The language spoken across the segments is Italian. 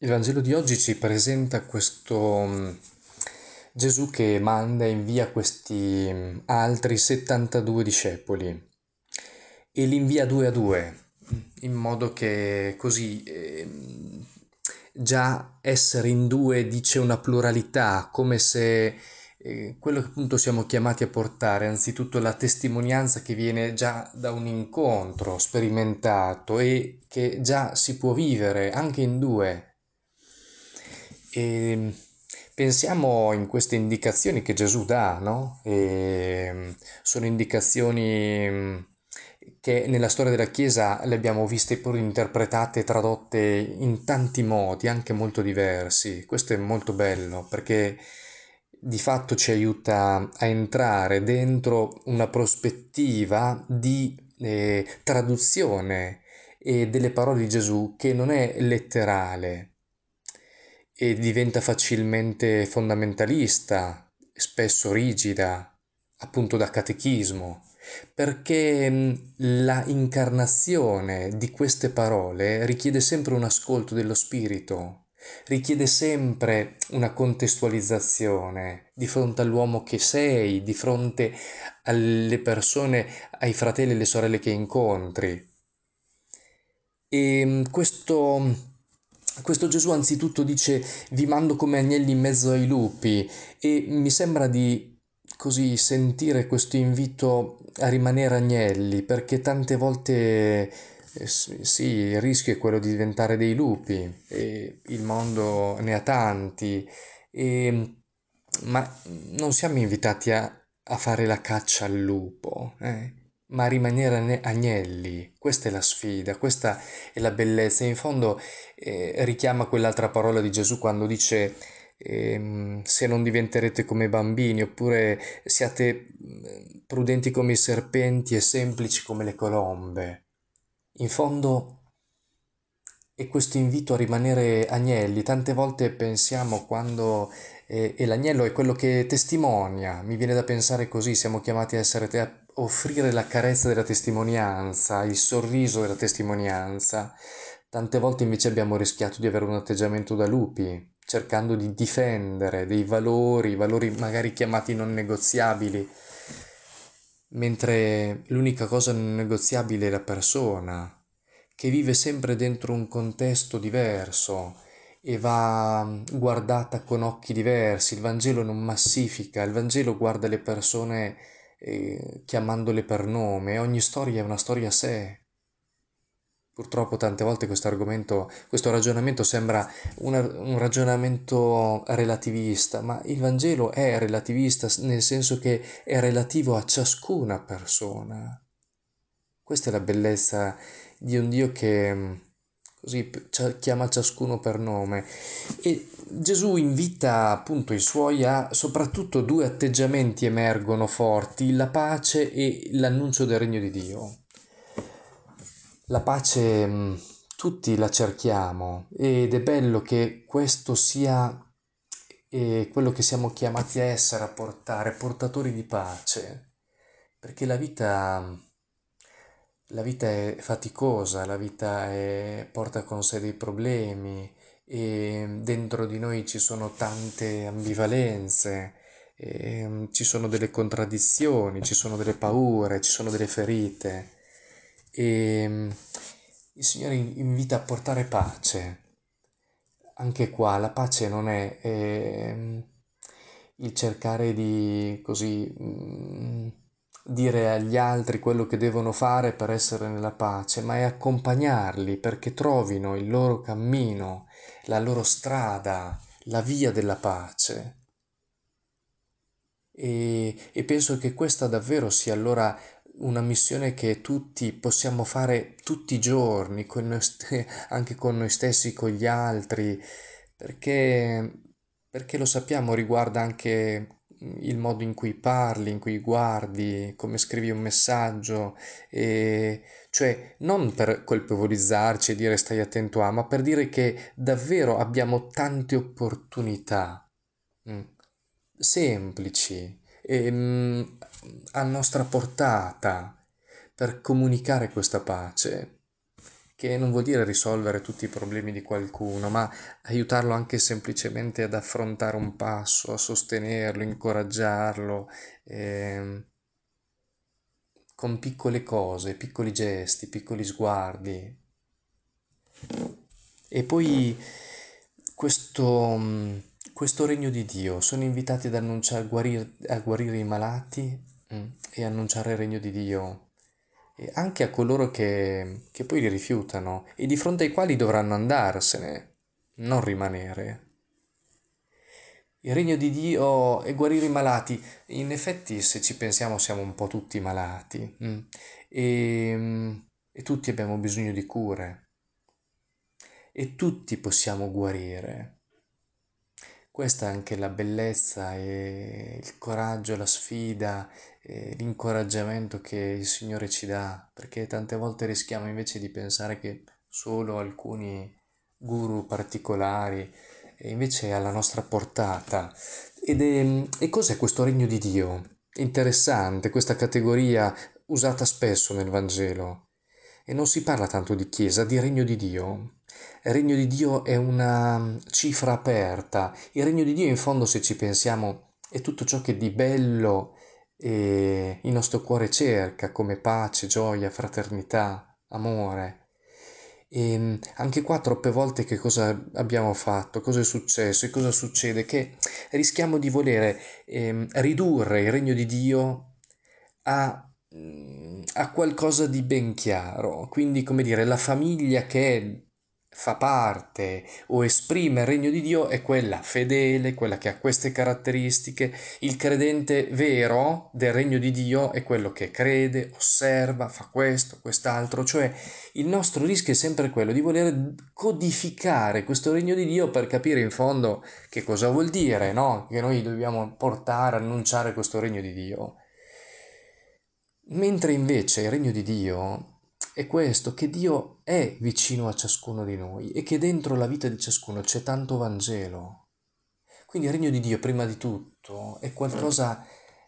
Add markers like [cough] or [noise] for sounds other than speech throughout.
Il Vangelo di oggi ci presenta questo mm, Gesù che manda e invia questi mm, altri 72 discepoli e li invia due a due, in modo che così eh, già essere in due dice una pluralità, come se eh, quello che appunto siamo chiamati a portare, anzitutto la testimonianza che viene già da un incontro sperimentato e che già si può vivere anche in due e pensiamo in queste indicazioni che Gesù dà, no? E sono indicazioni mm, che nella storia della Chiesa le abbiamo viste pure interpretate e tradotte in tanti modi, anche molto diversi. Questo è molto bello perché di fatto ci aiuta a entrare dentro una prospettiva di eh, traduzione e delle parole di Gesù che non è letterale, e diventa facilmente fondamentalista, spesso rigida, appunto da catechismo, perché la incarnazione di queste parole richiede sempre un ascolto dello spirito, richiede sempre una contestualizzazione di fronte all'uomo che sei, di fronte alle persone, ai fratelli e alle sorelle che incontri. E questo questo Gesù anzitutto dice vi mando come agnelli in mezzo ai lupi e mi sembra di così sentire questo invito a rimanere agnelli perché tante volte eh, sì, il rischio è quello di diventare dei lupi e il mondo ne ha tanti e, ma non siamo invitati a, a fare la caccia al lupo eh? Ma rimanere agnelli questa è la sfida questa è la bellezza in fondo eh, richiama quell'altra parola di Gesù quando dice eh, se non diventerete come bambini oppure siate prudenti come i serpenti e semplici come le colombe. In fondo è questo invito a rimanere agnelli. Tante volte pensiamo quando eh, e l'agnello è quello che testimonia, mi viene da pensare così, siamo chiamati a essere te a offrire la carezza della testimonianza, il sorriso della testimonianza. Tante volte invece abbiamo rischiato di avere un atteggiamento da lupi, cercando di difendere dei valori, valori magari chiamati non negoziabili, mentre l'unica cosa non negoziabile è la persona, che vive sempre dentro un contesto diverso e va guardata con occhi diversi. Il Vangelo non massifica, il Vangelo guarda le persone eh, chiamandole per nome, ogni storia è una storia a sé. Purtroppo tante volte questo argomento, questo ragionamento sembra una, un ragionamento relativista, ma il Vangelo è relativista nel senso che è relativo a ciascuna persona. Questa è la bellezza di un Dio che mm, così chiama ciascuno per nome. E Gesù invita appunto i suoi a soprattutto due atteggiamenti emergono forti, la pace e l'annuncio del regno di Dio. La pace mm, tutti la cerchiamo ed è bello che questo sia quello che siamo chiamati a essere, a portare, portatori di pace, perché la vita, la vita è faticosa, la vita è, porta con sé dei problemi e dentro di noi ci sono tante ambivalenze, mm, ci sono delle contraddizioni, ci sono delle paure, ci sono delle ferite e mm, il Signore invita a portare pace. Anche qua la pace non è eh, il cercare di così mm, dire agli altri quello che devono fare per essere nella pace, ma è accompagnarli perché trovino il loro cammino, la loro strada, la via della pace. E, e penso che questa davvero sia allora una missione che tutti possiamo fare tutti i giorni, con st- [laughs] anche con noi stessi, con gli altri, perché, perché lo sappiamo riguarda anche il modo in cui parli, in cui guardi, come scrivi un messaggio, e, cioè non per colpevolizzarci e dire stai attento a, ma per dire che davvero abbiamo tante opportunità mm, semplici ehm, a nostra portata per comunicare questa pace. Che non vuol dire risolvere tutti i problemi di qualcuno, ma aiutarlo anche semplicemente ad affrontare un passo, a sostenerlo, incoraggiarlo, eh, con piccole cose, piccoli gesti, piccoli sguardi. E poi questo, questo regno di Dio, sono invitati ad annunciare, guarire, a guarire i malati mm, e annunciare il regno di Dio e anche a coloro che, che poi li rifiutano e di fronte ai quali dovranno andarsene, non rimanere. Il regno di Dio è guarire i malati. In effetti, se ci pensiamo, siamo un po' tutti malati mm? e, e tutti abbiamo bisogno di cure e tutti possiamo guarire. Questa è anche la bellezza e il coraggio, la sfida, l'incoraggiamento che il Signore ci dà, perché tante volte rischiamo invece di pensare che solo alcuni guru particolari e invece è alla nostra portata. Ed è, e cos'è questo regno di Dio? Interessante, questa categoria usata spesso nel Vangelo. E non si parla tanto di Chiesa, di regno di Dio. Il regno di Dio è una cifra aperta. Il regno di Dio, in fondo, se ci pensiamo, è tutto ciò che di bello il nostro cuore cerca, come pace, gioia, fraternità, amore. E anche qua troppe volte che cosa abbiamo fatto, cosa è successo e cosa succede? Che rischiamo di volere eh, ridurre il regno di Dio a, a qualcosa di ben chiaro. Quindi, come dire, la famiglia che è fa parte o esprime il regno di Dio è quella fedele, quella che ha queste caratteristiche. Il credente vero del regno di Dio è quello che crede, osserva, fa questo, quest'altro, cioè il nostro rischio è sempre quello di voler codificare questo regno di Dio per capire in fondo che cosa vuol dire, no? Che noi dobbiamo portare, annunciare questo regno di Dio. Mentre invece il regno di Dio è questo, che Dio è vicino a ciascuno di noi e che dentro la vita di ciascuno c'è tanto Vangelo. Quindi il regno di Dio, prima di tutto, è qualcosa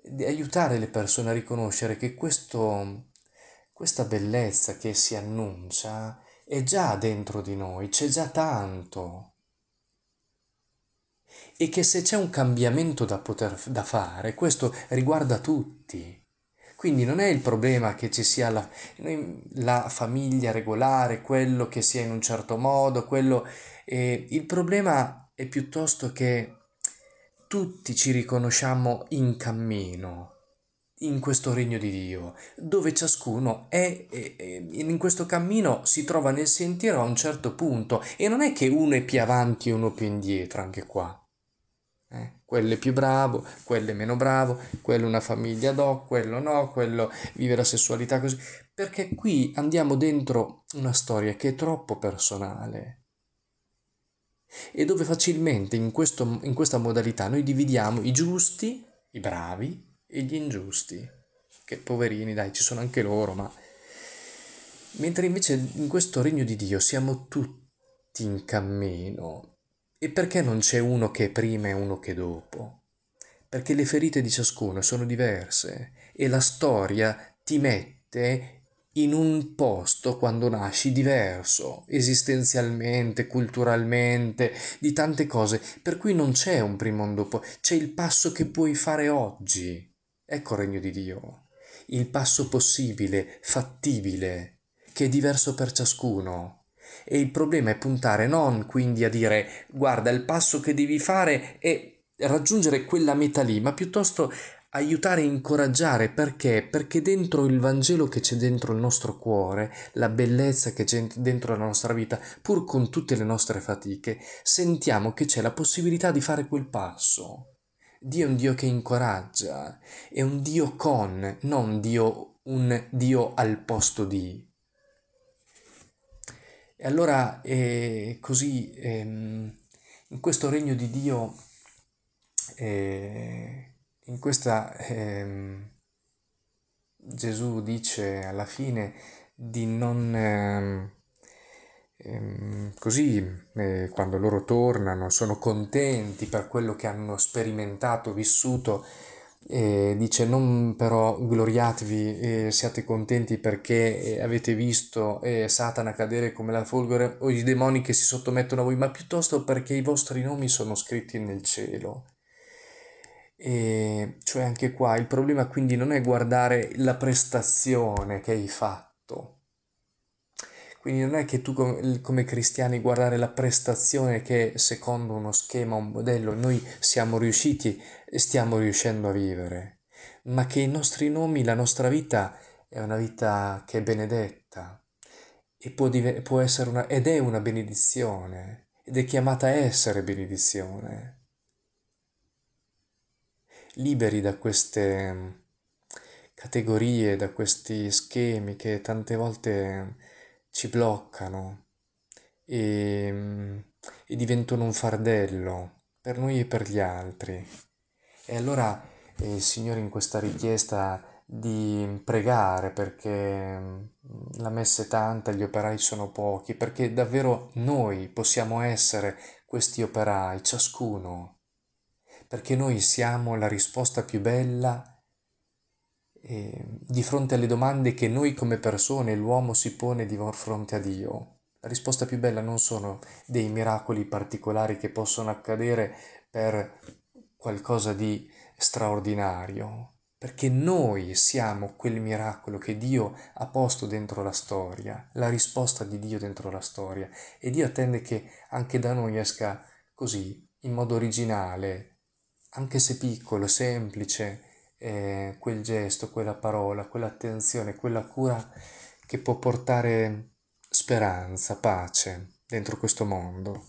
di aiutare le persone a riconoscere che questo, questa bellezza che si annuncia è già dentro di noi, c'è già tanto. E che se c'è un cambiamento da poter da fare, questo riguarda tutti. Quindi non è il problema che ci sia la, la famiglia regolare, quello che sia in un certo modo, quello... Eh, il problema è piuttosto che tutti ci riconosciamo in cammino in questo regno di Dio, dove ciascuno è, è, è, in questo cammino si trova nel sentiero a un certo punto e non è che uno è più avanti e uno più indietro anche qua. Eh, quello è più bravo, quello è meno bravo, quello una famiglia do, quello no, quello vive la sessualità così. Perché qui andiamo dentro una storia che è troppo personale e dove facilmente in, questo, in questa modalità noi dividiamo i giusti, i bravi e gli ingiusti. Che poverini, dai, ci sono anche loro, ma... Mentre invece in questo regno di Dio siamo tutti in cammino e perché non c'è uno che è prima e uno che è dopo? Perché le ferite di ciascuno sono diverse e la storia ti mette in un posto quando nasci diverso, esistenzialmente, culturalmente, di tante cose, per cui non c'è un prima e un dopo, c'è il passo che puoi fare oggi. Ecco il regno di Dio, il passo possibile, fattibile, che è diverso per ciascuno. E il problema è puntare non quindi a dire guarda il passo che devi fare è raggiungere quella meta lì, ma piuttosto aiutare e incoraggiare perché? Perché dentro il Vangelo che c'è dentro il nostro cuore, la bellezza che c'è dentro la nostra vita, pur con tutte le nostre fatiche, sentiamo che c'è la possibilità di fare quel passo. Dio è un Dio che incoraggia, è un Dio con, non Dio, un Dio al posto di. E allora eh, così ehm, in questo regno di Dio, eh, in questa ehm, Gesù dice alla fine di non ehm, ehm così eh, quando loro tornano sono contenti per quello che hanno sperimentato, vissuto, E dice non però gloriatevi e siate contenti perché avete visto Satana cadere come la folgore o i demoni che si sottomettono a voi, ma piuttosto perché i vostri nomi sono scritti nel cielo. E cioè anche qua il problema quindi non è guardare la prestazione che hai fatto. Quindi non è che tu come, cristiani guardare la prestazione che secondo uno schema, un modello, noi siamo riusciti e stiamo riuscendo a vivere, ma che i nostri nomi, la nostra vita è una vita che è benedetta. E può, div- può essere una, ed è una benedizione ed è chiamata a essere benedizione. Liberi da queste categorie, da questi schemi che tante volte ci bloccano e, mm, e diventano un fardello per noi e per gli altri. E allora eh, Signore in questa richiesta di pregare perché mm, la messa è tanta, gli operai sono pochi, perché davvero noi possiamo essere questi operai, ciascuno perché noi siamo la risposta più bella eh, di fronte alle domande che noi come persone, l'uomo si pone di fronte a Dio. La risposta più bella non sono dei miracoli particolari che possono accadere per qualcosa di straordinario, perché noi siamo quel miracolo che Dio ha posto dentro la storia, la risposta di Dio dentro la storia, e Dio attende che anche da noi esca così, in modo originale, anche se piccolo, semplice, eh, quel gesto, quella parola, quell'attenzione, quella cura che può portare speranza, pace dentro questo mondo.